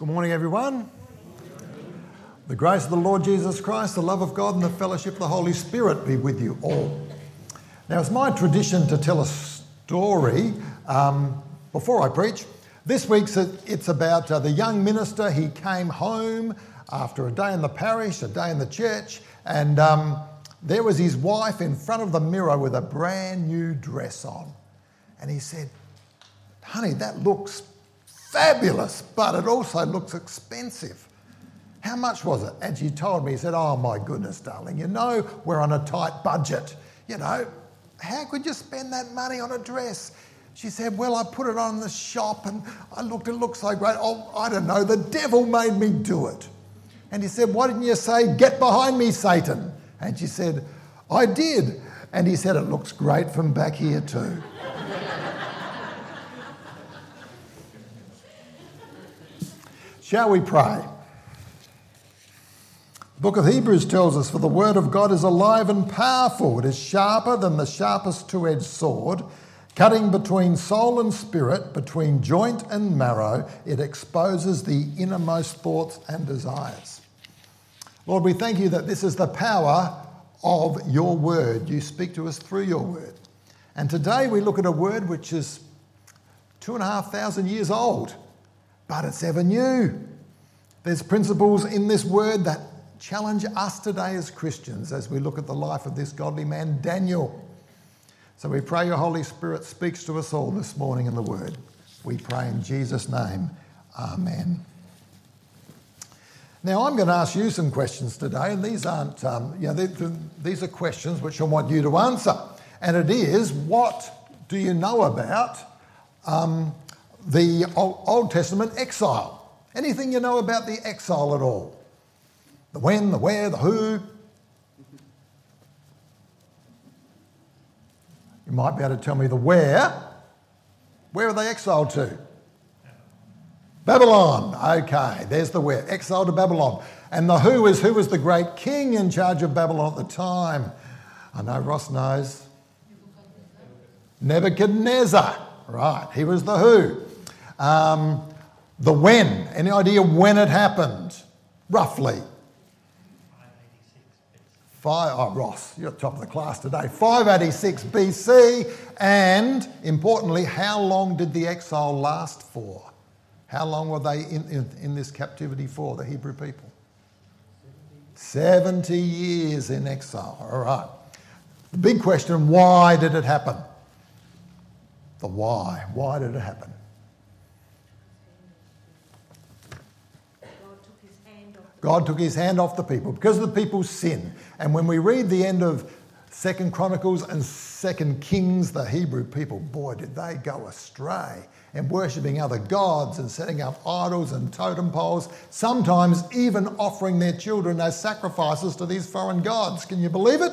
Good morning, everyone. The grace of the Lord Jesus Christ, the love of God, and the fellowship of the Holy Spirit be with you all. Now, it's my tradition to tell a story um, before I preach. This week's it's about uh, the young minister. He came home after a day in the parish, a day in the church, and um, there was his wife in front of the mirror with a brand new dress on. And he said, Honey, that looks fabulous, but it also looks expensive. How much was it? And she told me, he said, Oh my goodness, darling, you know we're on a tight budget. You know, how could you spend that money on a dress? She said, Well, I put it on the shop and I looked, it looks so great. Oh, I don't know, the devil made me do it. And he said, Why didn't you say, Get behind me, Satan? And she said, I did. And he said, It looks great from back here, too. Shall we pray? The book of Hebrews tells us, For the word of God is alive and powerful. It is sharper than the sharpest two edged sword, cutting between soul and spirit, between joint and marrow. It exposes the innermost thoughts and desires. Lord, we thank you that this is the power of your word. You speak to us through your word. And today we look at a word which is two and a half thousand years old but it's ever new. There's principles in this word that challenge us today as Christians as we look at the life of this godly man, Daniel. So we pray your Holy Spirit speaks to us all this morning in the word. We pray in Jesus' name. Amen. Now, I'm going to ask you some questions today, and these aren't, um, you know, these are questions which I want you to answer. And it is, what do you know about um, the Old Testament exile. Anything you know about the exile at all? The when, the where, the who? You might be able to tell me the where. Where are they exiled to? Babylon. Okay, there's the where. Exiled to Babylon. And the who is who was the great king in charge of Babylon at the time? I know Ross knows. Nebuchadnezzar. Right, he was the who. Um, the when, any idea when it happened? Roughly. Five, oh, Ross, you're top of the class today. 586 BC. And importantly, how long did the exile last for? How long were they in, in, in this captivity for, the Hebrew people? 70 years in exile. All right. The big question why did it happen? The why. Why did it happen? God took his hand off the people because of the people's sin. And when we read the end of Second Chronicles and Second Kings, the Hebrew people, boy, did they go astray and worshipping other gods and setting up idols and totem poles, sometimes even offering their children as sacrifices to these foreign gods. Can you believe it?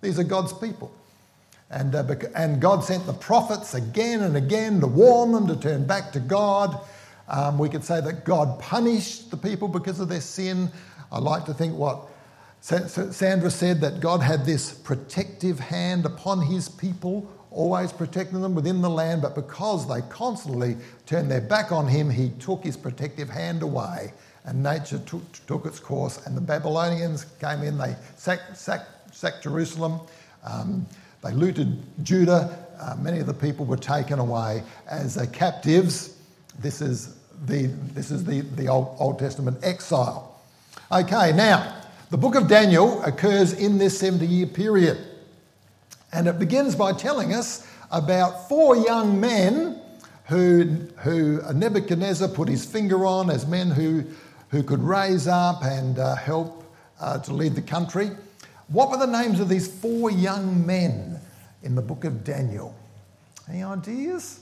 These are God's people. And, uh, and God sent the prophets again and again to warn them to turn back to God. Um, we could say that God punished the people because of their sin. I like to think what Sandra said that God had this protective hand upon his people, always protecting them within the land, but because they constantly turned their back on him, he took his protective hand away and nature took, took its course. And the Babylonians came in, they sacked, sacked, sacked Jerusalem, um, they looted Judah. Uh, many of the people were taken away as captives. This is the, this is the, the Old, Old Testament exile. Okay, now, the book of Daniel occurs in this 70 year period. And it begins by telling us about four young men who, who Nebuchadnezzar put his finger on as men who, who could raise up and uh, help uh, to lead the country. What were the names of these four young men in the book of Daniel? Any ideas?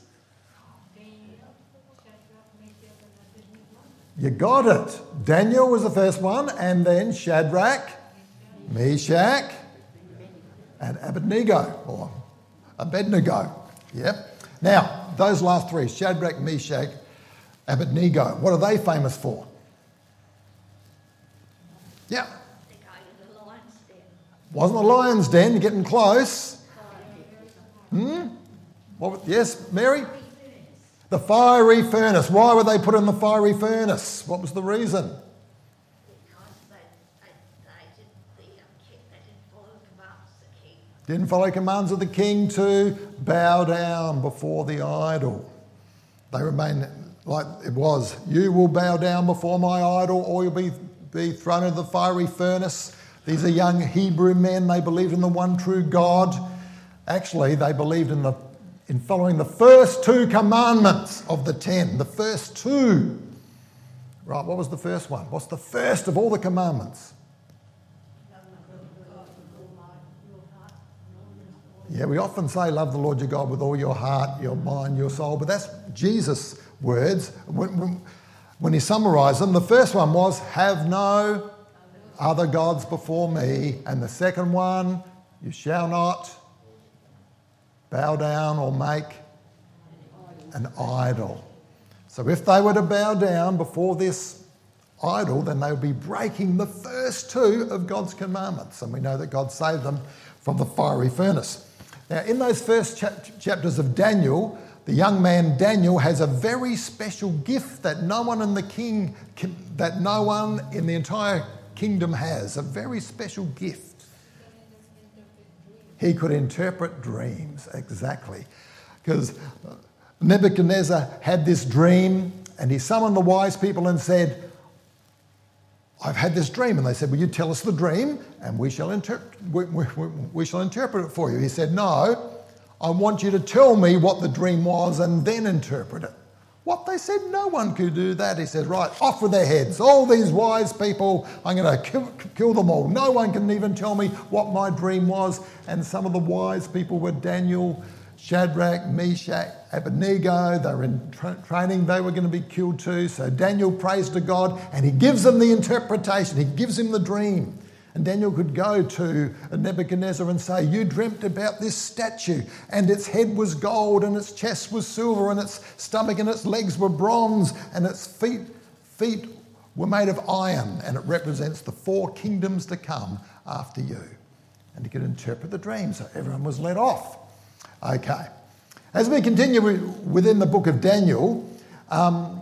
You got it. Daniel was the first one, and then Shadrach, Meshach, and Abednego, or Abednego. Yep. Now, those last three Shadrach, Meshach, Abednego, what are they famous for? Yeah. Wasn't the lion's den? You're getting close. Hmm? What, yes, Mary? The fiery furnace. Why were they put in the fiery furnace? What was the reason? Didn't follow commands of the king to bow down before the idol. They remain like it was. You will bow down before my idol, or you'll be, be thrown into the fiery furnace. These are young Hebrew men. They believed in the one true God. Actually, they believed in the in following the first two commandments of the ten. The first two. Right, what was the first one? What's the first of all the commandments? Yeah, we often say, Love the Lord your God with all your heart, your mind, your soul, but that's Jesus' words. When, when, when he summarised them, the first one was, Have no other gods before me. And the second one, You shall not bow down or make an idol. So if they were to bow down before this idol, then they would be breaking the first two of God's commandments. And we know that God saved them from the fiery furnace. Now, in those first chap- chapters of Daniel, the young man Daniel has a very special gift that no one in the king that no one in the entire kingdom has. A very special gift. He could interpret dreams, exactly. Because uh, Nebuchadnezzar had this dream and he summoned the wise people and said, I've had this dream. And they said, Will you tell us the dream and we shall, inter- we, we, we shall interpret it for you? He said, No, I want you to tell me what the dream was and then interpret it. What they said, no one could do that. He said, Right, off with their heads. All these wise people, I'm going to kill, kill them all. No one can even tell me what my dream was. And some of the wise people were Daniel, Shadrach, Meshach, Abednego. They were in tra- training, they were going to be killed too. So Daniel prays to God and he gives them the interpretation, he gives him the dream. And Daniel could go to Nebuchadnezzar and say, You dreamt about this statue, and its head was gold, and its chest was silver, and its stomach and its legs were bronze, and its feet, feet were made of iron, and it represents the four kingdoms to come after you. And he could interpret the dream, so everyone was let off. Okay. As we continue within the book of Daniel, um,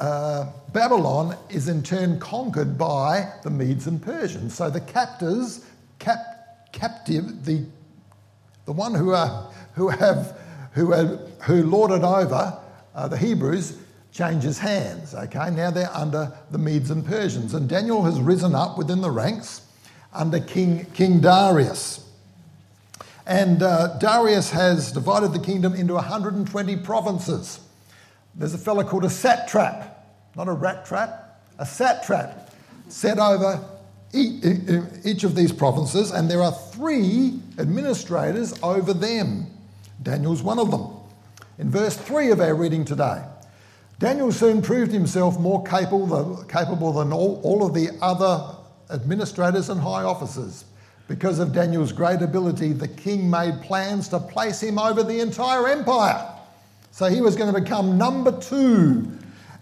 uh, Babylon is in turn conquered by the Medes and Persians. So the captors, cap, captive, the, the one who, are, who, have, who, have, who lorded over uh, the Hebrews changes hands. Okay, now they're under the Medes and Persians. And Daniel has risen up within the ranks under King, King Darius. And uh, Darius has divided the kingdom into 120 provinces. There's a fellow called a satrap, not a rat trap, a satrap, set over each of these provinces, and there are three administrators over them. Daniel's one of them. In verse 3 of our reading today, Daniel soon proved himself more capable, capable than all, all of the other administrators and high officers. Because of Daniel's great ability, the king made plans to place him over the entire empire. So he was going to become number two.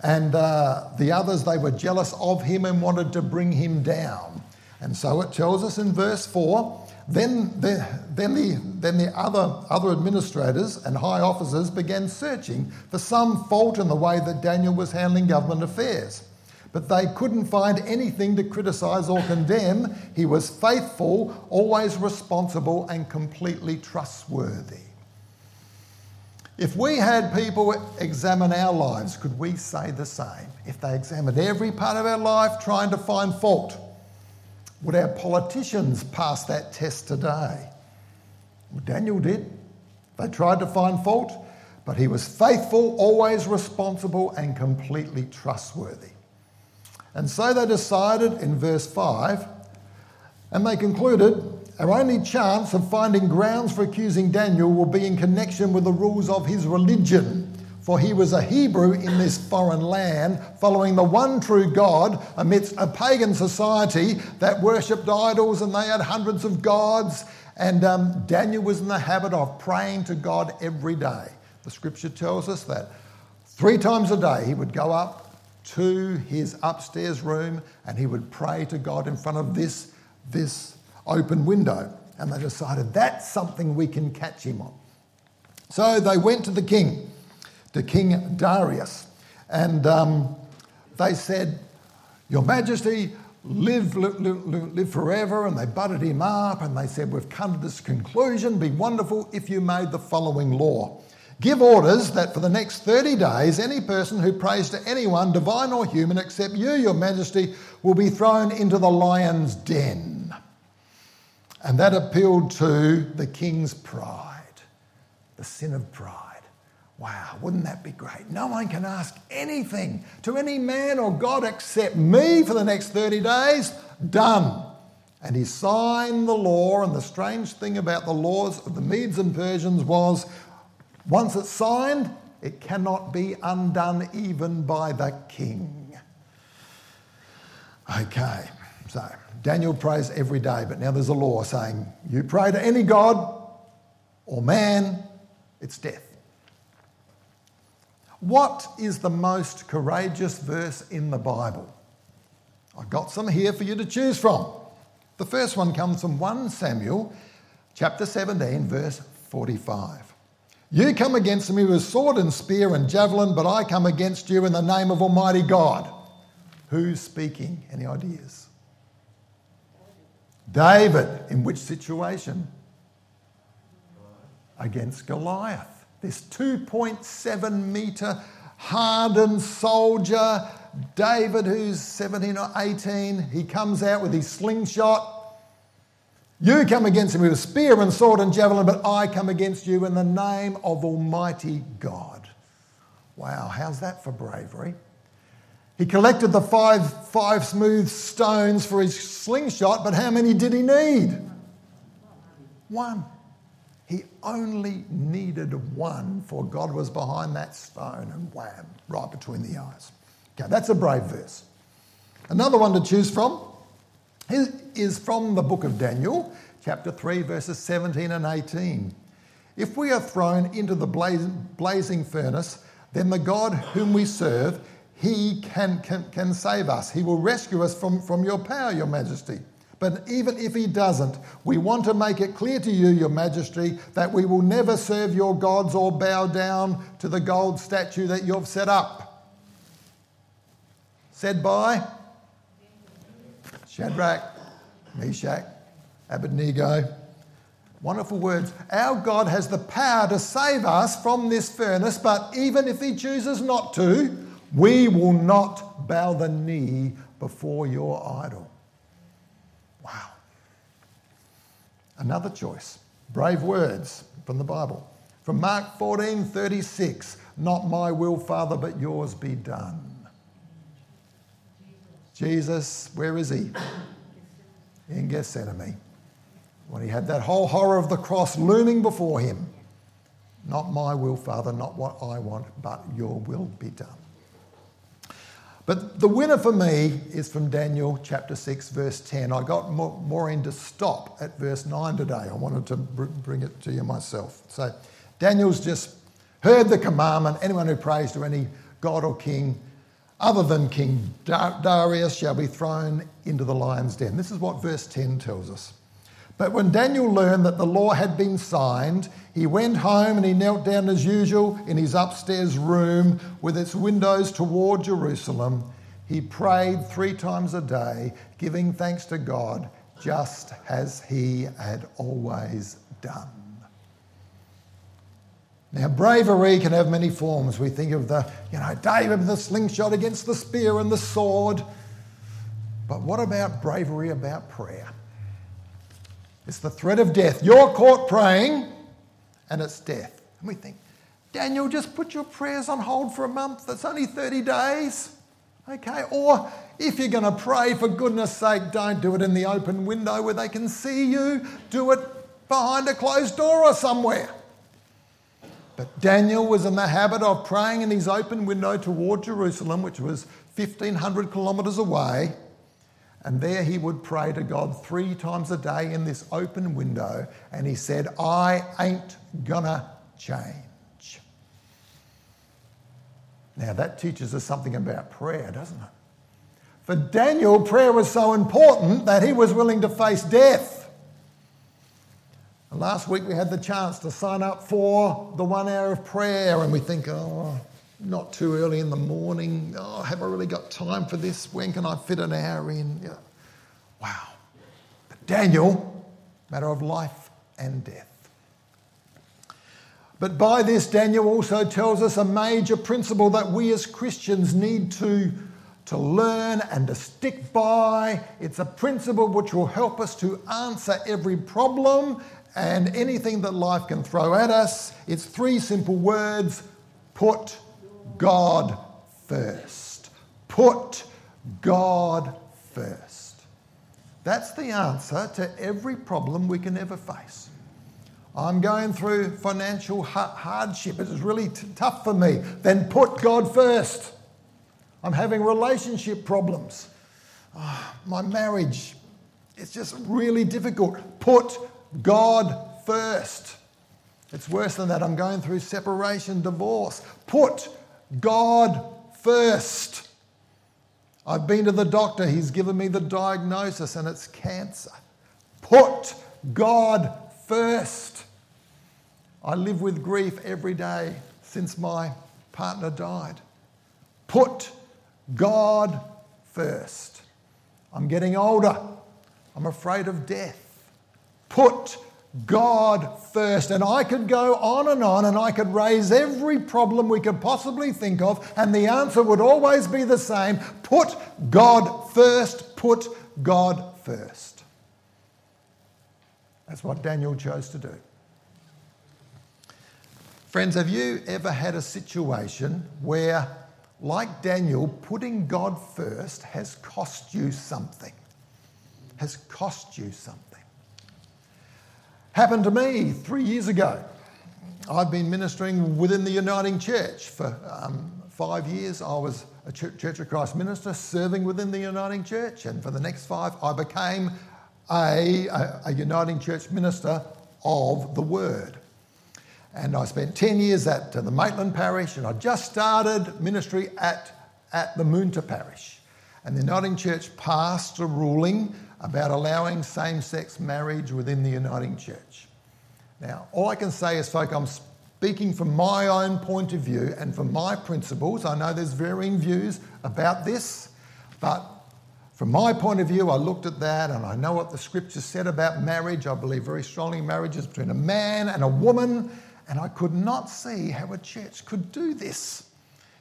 And uh, the others, they were jealous of him and wanted to bring him down. And so it tells us in verse 4 then, the, then, the, then the other, other administrators and high officers began searching for some fault in the way that Daniel was handling government affairs. But they couldn't find anything to criticise or condemn. He was faithful, always responsible, and completely trustworthy. If we had people examine our lives, could we say the same? If they examined every part of our life trying to find fault, would our politicians pass that test today? Well, Daniel did. They tried to find fault, but he was faithful, always responsible, and completely trustworthy. And so they decided in verse 5, and they concluded our only chance of finding grounds for accusing Daniel will be in connection with the rules of his religion. For he was a Hebrew in this foreign land, following the one true God amidst a pagan society that worshipped idols and they had hundreds of gods. And um, Daniel was in the habit of praying to God every day. The scripture tells us that three times a day he would go up to his upstairs room and he would pray to God in front of this, this open window. And they decided that's something we can catch him on. So they went to the king to King Darius. And um, they said, Your Majesty, live, live, live, forever. And they butted him up and they said, We've come to this conclusion. Be wonderful if you made the following law. Give orders that for the next 30 days, any person who prays to anyone, divine or human, except you, your majesty, will be thrown into the lion's den. And that appealed to the king's pride, the sin of pride. Wow, wouldn't that be great? No one can ask anything to any man or God except me for the next 30 days. Done. And he signed the law, and the strange thing about the laws of the Medes and Persians was once it's signed, it cannot be undone even by the king. Okay, so Daniel prays every day, but now there's a law saying you pray to any god or man, it's death. What is the most courageous verse in the Bible? I've got some here for you to choose from. The first one comes from 1 Samuel chapter 17, verse 45. You come against me with sword and spear and javelin, but I come against you in the name of Almighty God. Who's speaking? Any ideas? David. In which situation? Against Goliath. This 2.7 metre hardened soldier, David, who's 17 or 18, he comes out with his slingshot. You come against him with a spear and sword and javelin, but I come against you in the name of Almighty God. Wow, how's that for bravery? He collected the five, five smooth stones for his slingshot, but how many did he need? One. He only needed one, for God was behind that stone and wham, right between the eyes. Okay, that's a brave verse. Another one to choose from is from the book of Daniel, chapter 3, verses 17 and 18. If we are thrown into the blazing furnace, then the God whom we serve he can, can, can save us. He will rescue us from, from your power, Your Majesty. But even if He doesn't, we want to make it clear to you, Your Majesty, that we will never serve your gods or bow down to the gold statue that you've set up. Said by Shadrach, Meshach, Abednego. Wonderful words. Our God has the power to save us from this furnace, but even if He chooses not to, we will not bow the knee before your idol. Wow. Another choice. Brave words from the Bible. From Mark 14 36, not my will, Father, but yours be done. Jesus, where is he? In Gethsemane. When he had that whole horror of the cross looming before him. Not my will, Father, not what I want, but your will be done. But the winner for me is from Daniel chapter 6, verse 10. I got Maureen to stop at verse 9 today. I wanted to bring it to you myself. So Daniel's just heard the commandment anyone who prays to any god or king other than King Darius shall be thrown into the lion's den. This is what verse 10 tells us. But when Daniel learned that the law had been signed, he went home and he knelt down as usual in his upstairs room with its windows toward Jerusalem. He prayed three times a day, giving thanks to God, just as he had always done. Now, bravery can have many forms. We think of the, you know, David, the slingshot against the spear and the sword. But what about bravery about prayer? It's the threat of death. You're caught praying, and it's death. And we think, Daniel, just put your prayers on hold for a month. That's only 30 days. Okay? Or if you're going to pray, for goodness sake, don't do it in the open window where they can see you. Do it behind a closed door or somewhere. But Daniel was in the habit of praying in his open window toward Jerusalem, which was 1,500 kilometres away. And there he would pray to God three times a day in this open window. And he said, I ain't gonna change. Now that teaches us something about prayer, doesn't it? For Daniel, prayer was so important that he was willing to face death. And last week we had the chance to sign up for the one hour of prayer, and we think, oh, not too early in the morning. Oh, have I really got time for this? When can I fit an hour in? Yeah. Wow. But Daniel, matter of life and death. But by this, Daniel also tells us a major principle that we as Christians need to, to learn and to stick by. It's a principle which will help us to answer every problem and anything that life can throw at us. It's three simple words put God first. Put God first. That's the answer to every problem we can ever face. I'm going through financial hardship. It is really t- tough for me. Then put God first. I'm having relationship problems. Oh, my marriage, it's just really difficult. Put God first. It's worse than that. I'm going through separation, divorce. Put God first. I've been to the doctor, he's given me the diagnosis, and it's cancer. Put God first. I live with grief every day since my partner died. Put God first. I'm getting older. I'm afraid of death. Put God first. And I could go on and on and I could raise every problem we could possibly think of, and the answer would always be the same put God first, put God first. That's what Daniel chose to do. Friends, have you ever had a situation where, like Daniel, putting God first has cost you something? Has cost you something? Happened to me three years ago. I've been ministering within the Uniting Church for um, five years. I was a Church of Christ minister serving within the Uniting Church, and for the next five, I became a, a, a Uniting Church minister of the Word. And I spent 10 years at the Maitland Parish, and I just started ministry at, at the Moonta Parish. And the Uniting Church passed a ruling about allowing same sex marriage within the Uniting Church. Now, all I can say is, folk, I'm speaking from my own point of view and from my principles. I know there's varying views about this, but from my point of view, I looked at that and I know what the scripture said about marriage. I believe very strongly marriage is between a man and a woman, and I could not see how a church could do this.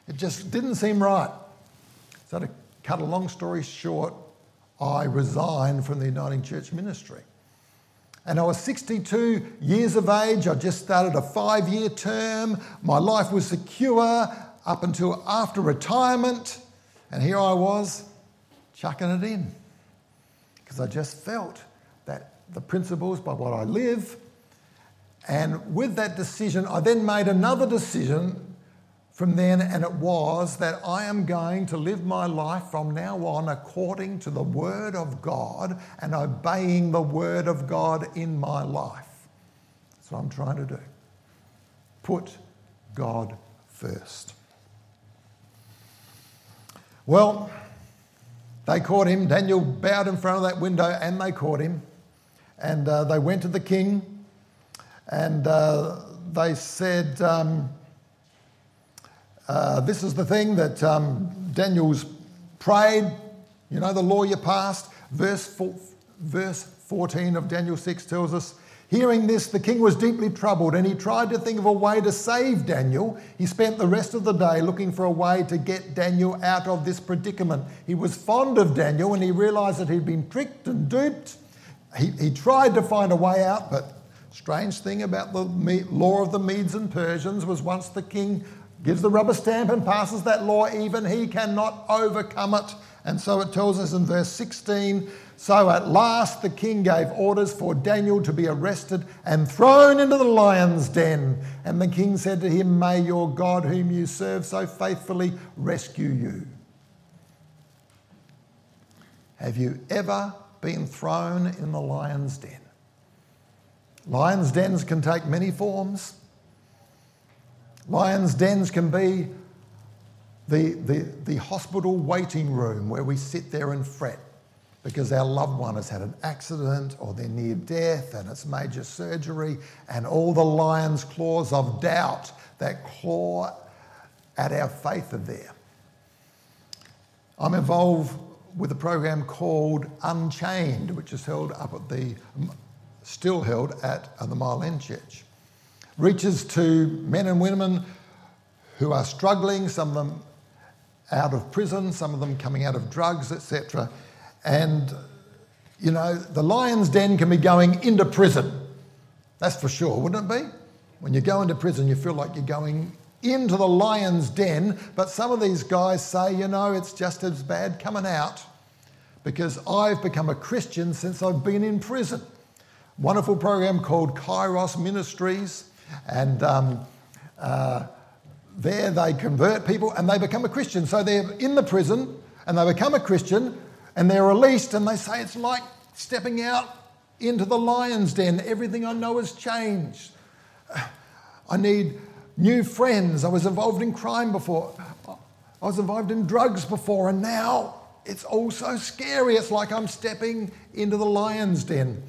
It just didn't seem right. So, to cut a long story short, I resigned from the Uniting Church ministry. And I was 62 years of age. I just started a five year term. My life was secure up until after retirement. And here I was chucking it in because I just felt that the principles by what I live. And with that decision, I then made another decision from then, and it was that I am going to live my life from now on according to the Word of God and obeying the Word of God in my life. That's what I'm trying to do. Put God first. Well, they caught him. Daniel bowed in front of that window and they caught him. And uh, they went to the king and uh, they said, um, uh, this is the thing that um, Daniel's prayed. You know, the lawyer passed. Verse, four, verse 14 of Daniel 6 tells us Hearing this, the king was deeply troubled and he tried to think of a way to save Daniel. He spent the rest of the day looking for a way to get Daniel out of this predicament. He was fond of Daniel and he realized that he'd been tricked and duped. He, he tried to find a way out, but strange thing about the law of the Medes and Persians was once the king gives the rubber stamp and passes that law, even he cannot overcome it. And so it tells us in verse 16 So at last the king gave orders for Daniel to be arrested and thrown into the lion's den. And the king said to him, May your God, whom you serve so faithfully, rescue you. Have you ever been thrown in the lion's den? Lions' dens can take many forms. Lions' dens can be the, the, the hospital waiting room where we sit there and fret. because our loved one has had an accident or they're near death and it's major surgery, and all the lion's claws of doubt that claw at our faith are there. I'm involved with a program called Unchained, which is held up at the, still held at the Mile End Church. Reaches to men and women who are struggling, some of them out of prison, some of them coming out of drugs, etc. And, you know, the lion's den can be going into prison. That's for sure, wouldn't it be? When you go into prison, you feel like you're going into the lion's den, but some of these guys say, you know, it's just as bad coming out because I've become a Christian since I've been in prison. Wonderful program called Kairos Ministries, and um, uh, there they convert people and they become a Christian. So they're in the prison and they become a Christian and they're released and they say it's like stepping out into the lion's den. Everything I know has changed. I need new friends. I was involved in crime before. I was involved in drugs before, and now it's all so scary. It's like I'm stepping into the lion's den.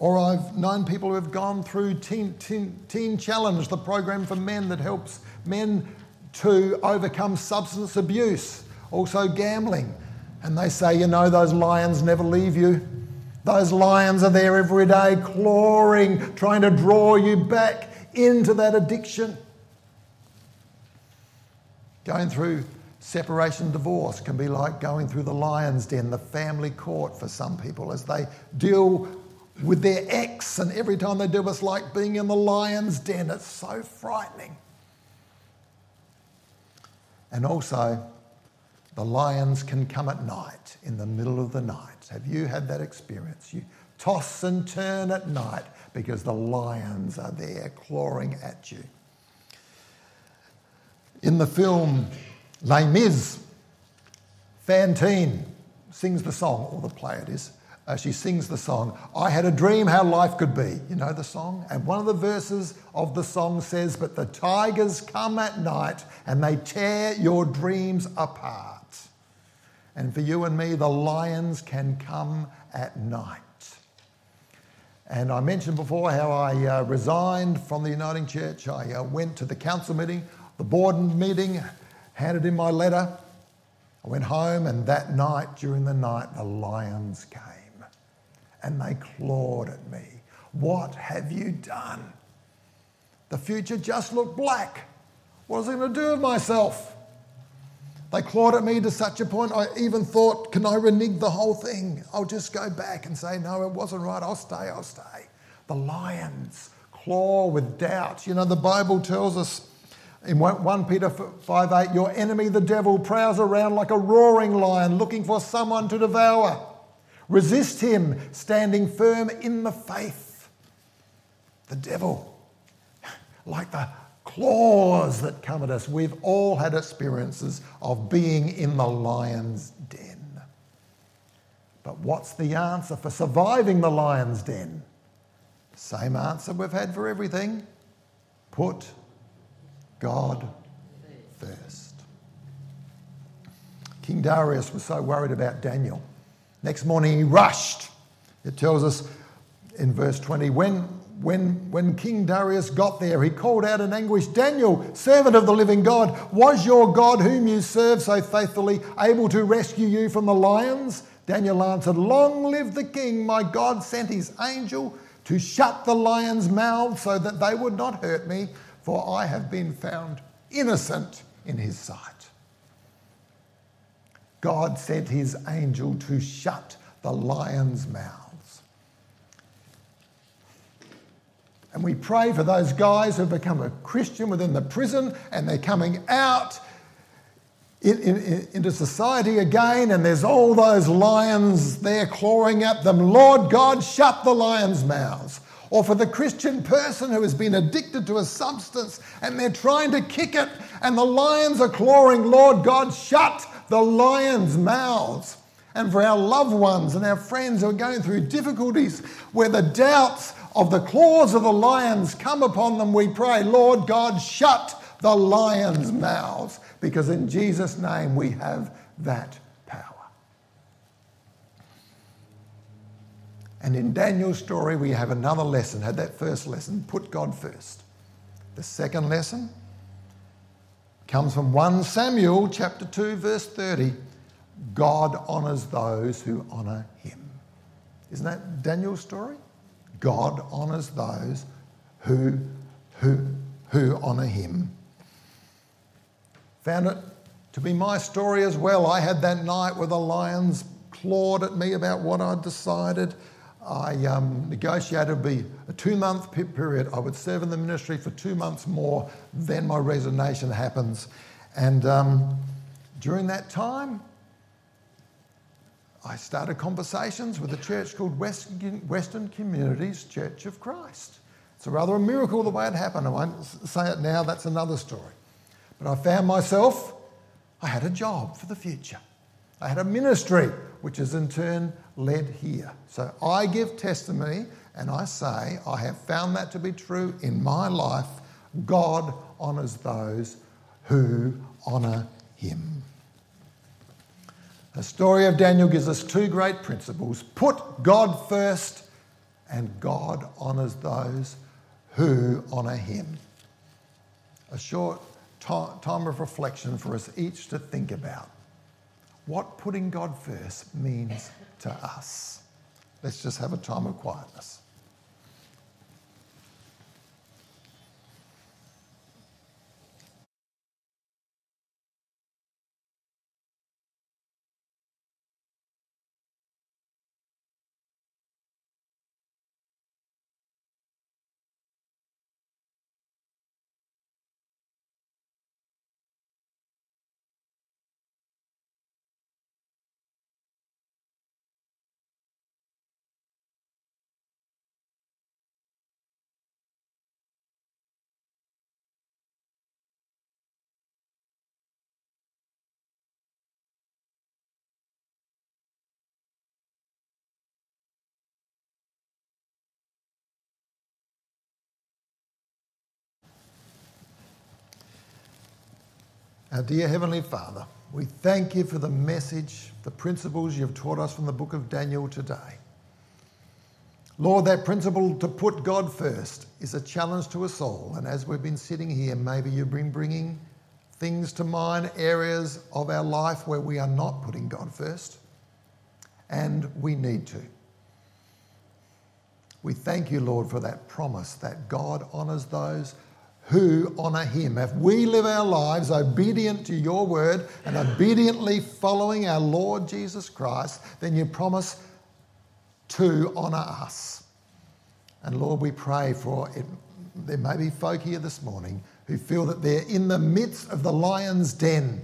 Or I've known people who have gone through Teen, teen, teen Challenge, the program for men that helps men to overcome substance abuse, also gambling. And they say, you know, those lions never leave you. Those lions are there every day, clawing, trying to draw you back into that addiction. Going through separation divorce can be like going through the lion's den, the family court for some people as they deal with their ex, and every time they do, it's like being in the lion's den. It's so frightening. And also, the lions can come at night, in the middle of the night. Have you had that experience? You toss and turn at night because the lions are there clawing at you. In the film Les Mis, Fantine sings the song, or the play it is. Uh, she sings the song, I had a dream how life could be. You know the song? And one of the verses of the song says, But the tigers come at night and they tear your dreams apart. And for you and me, the lions can come at night. And I mentioned before how I uh, resigned from the Uniting Church. I uh, went to the council meeting, the board meeting, handed in my letter. I went home, and that night, during the night, the lions came and they clawed at me. What have you done? The future just looked black. What was I going to do with myself? They clawed at me to such a point I even thought, can I renege the whole thing? I'll just go back and say, no, it wasn't right. I'll stay, I'll stay. The lions claw with doubt. You know, the Bible tells us in 1 Peter 5 8, your enemy, the devil, prowls around like a roaring lion looking for someone to devour. Resist him, standing firm in the faith. The devil, like the claws that come at us. We've all had experiences of being in the lion's den. But what's the answer for surviving the lion's den? Same answer we've had for everything put God first. King Darius was so worried about Daniel. Next morning he rushed. It tells us in verse 20 when when, when King Darius got there, he called out in anguish, Daniel, servant of the living God, was your God, whom you serve so faithfully, able to rescue you from the lions? Daniel answered, Long live the king. My God sent his angel to shut the lions' mouths so that they would not hurt me, for I have been found innocent in his sight. God sent his angel to shut the lions' mouths. And we pray for those guys who have become a Christian within the prison and they're coming out in, in, into society again, and there's all those lions there clawing at them. Lord God, shut the lions' mouths. Or for the Christian person who has been addicted to a substance and they're trying to kick it, and the lions are clawing, Lord God, shut the lions' mouths. And for our loved ones and our friends who are going through difficulties where the doubts of the claws of the lions come upon them, we pray, Lord God, shut the lions' mouths, because in Jesus' name we have that power. And in Daniel's story, we have another lesson, had that first lesson put God first. The second lesson comes from 1 Samuel chapter 2, verse 30. God honours those who honour him. Isn't that Daniel's story? God honours those who, who, who honour him. Found it to be my story as well. I had that night where the lions clawed at me about what I'd decided. I um, negotiated be a two month period. I would serve in the ministry for two months more, then my resignation happens. And um, during that time, I started conversations with a church called Western Communities Church of Christ. It's a rather a miracle the way it happened. I won't say it now, that's another story. But I found myself, I had a job for the future. I had a ministry, which is in turn led here. So I give testimony and I say, I have found that to be true in my life. God honours those who honour him. The story of Daniel gives us two great principles put God first, and God honours those who honour him. A short time of reflection for us each to think about what putting God first means to us. Let's just have a time of quietness. Our dear Heavenly Father, we thank you for the message, the principles you've taught us from the book of Daniel today. Lord, that principle to put God first is a challenge to us all. And as we've been sitting here, maybe you've been bringing things to mind, areas of our life where we are not putting God first. And we need to. We thank you, Lord, for that promise that God honours those who honour him. If we live our lives obedient to your word and obediently following our Lord Jesus Christ, then you promise to honour us. And Lord, we pray for it. There may be folk here this morning who feel that they're in the midst of the lion's den,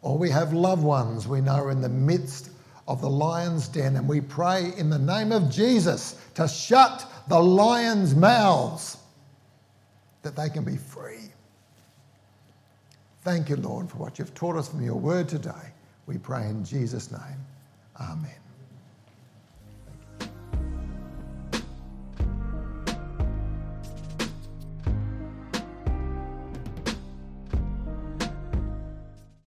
or we have loved ones we know are in the midst of the lion's den, and we pray in the name of Jesus to shut the lion's mouths that they can be free. Thank you, Lord, for what you've taught us from your word today. We pray in Jesus' name. Amen.